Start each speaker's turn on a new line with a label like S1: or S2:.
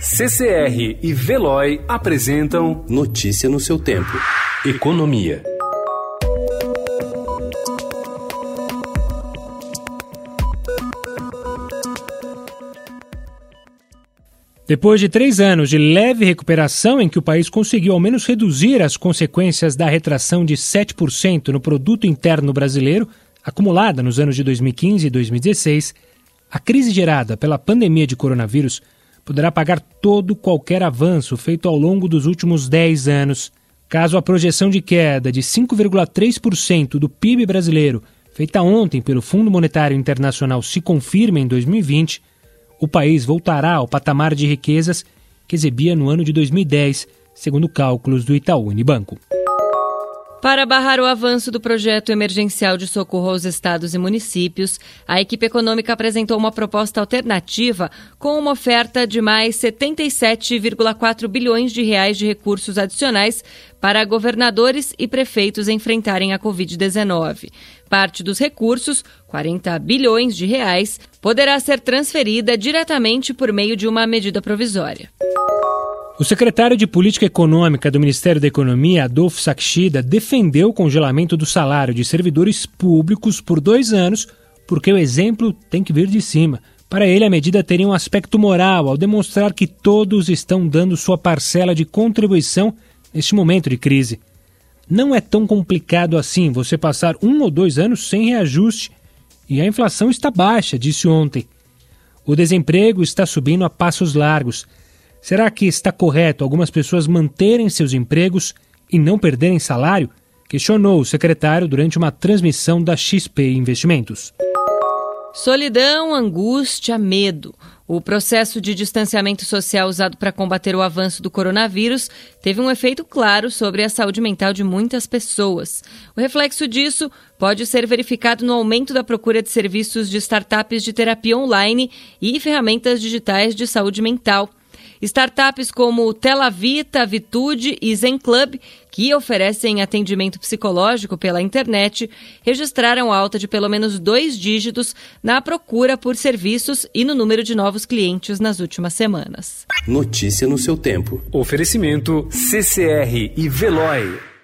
S1: CCR e Veloy apresentam
S2: Notícia no seu tempo.
S1: Economia.
S3: Depois de três anos de leve recuperação, em que o país conseguiu ao menos reduzir as consequências da retração de 7% no produto interno brasileiro, acumulada nos anos de 2015 e 2016, a crise gerada pela pandemia de coronavírus poderá pagar todo qualquer avanço feito ao longo dos últimos 10 anos. Caso a projeção de queda de 5,3% do PIB brasileiro, feita ontem pelo Fundo Monetário Internacional, se confirme em 2020, o país voltará ao patamar de riquezas que exibia no ano de 2010, segundo cálculos do Itaú Unibanco.
S4: Para barrar o avanço do projeto emergencial de socorro aos estados e municípios, a equipe econômica apresentou uma proposta alternativa com uma oferta de mais 77,4 bilhões de reais de recursos adicionais para governadores e prefeitos enfrentarem a Covid-19. Parte dos recursos, 40 bilhões de reais, poderá ser transferida diretamente por meio de uma medida provisória.
S3: O secretário de Política Econômica do Ministério da Economia, Adolfo Saxida, defendeu o congelamento do salário de servidores públicos por dois anos, porque o exemplo tem que vir de cima. Para ele, a medida teria um aspecto moral ao demonstrar que todos estão dando sua parcela de contribuição neste momento de crise. Não é tão complicado assim você passar um ou dois anos sem reajuste e a inflação está baixa, disse ontem. O desemprego está subindo a passos largos. Será que está correto algumas pessoas manterem seus empregos e não perderem salário? Questionou o secretário durante uma transmissão da XP Investimentos.
S4: Solidão, angústia, medo. O processo de distanciamento social usado para combater o avanço do coronavírus teve um efeito claro sobre a saúde mental de muitas pessoas. O reflexo disso pode ser verificado no aumento da procura de serviços de startups de terapia online e ferramentas digitais de saúde mental. Startups como Telavita, Vitude e Zen Club, que oferecem atendimento psicológico pela internet, registraram alta de pelo menos dois dígitos na procura por serviços e no número de novos clientes nas últimas semanas.
S2: Notícia no seu tempo.
S1: Oferecimento CCR e Veloy.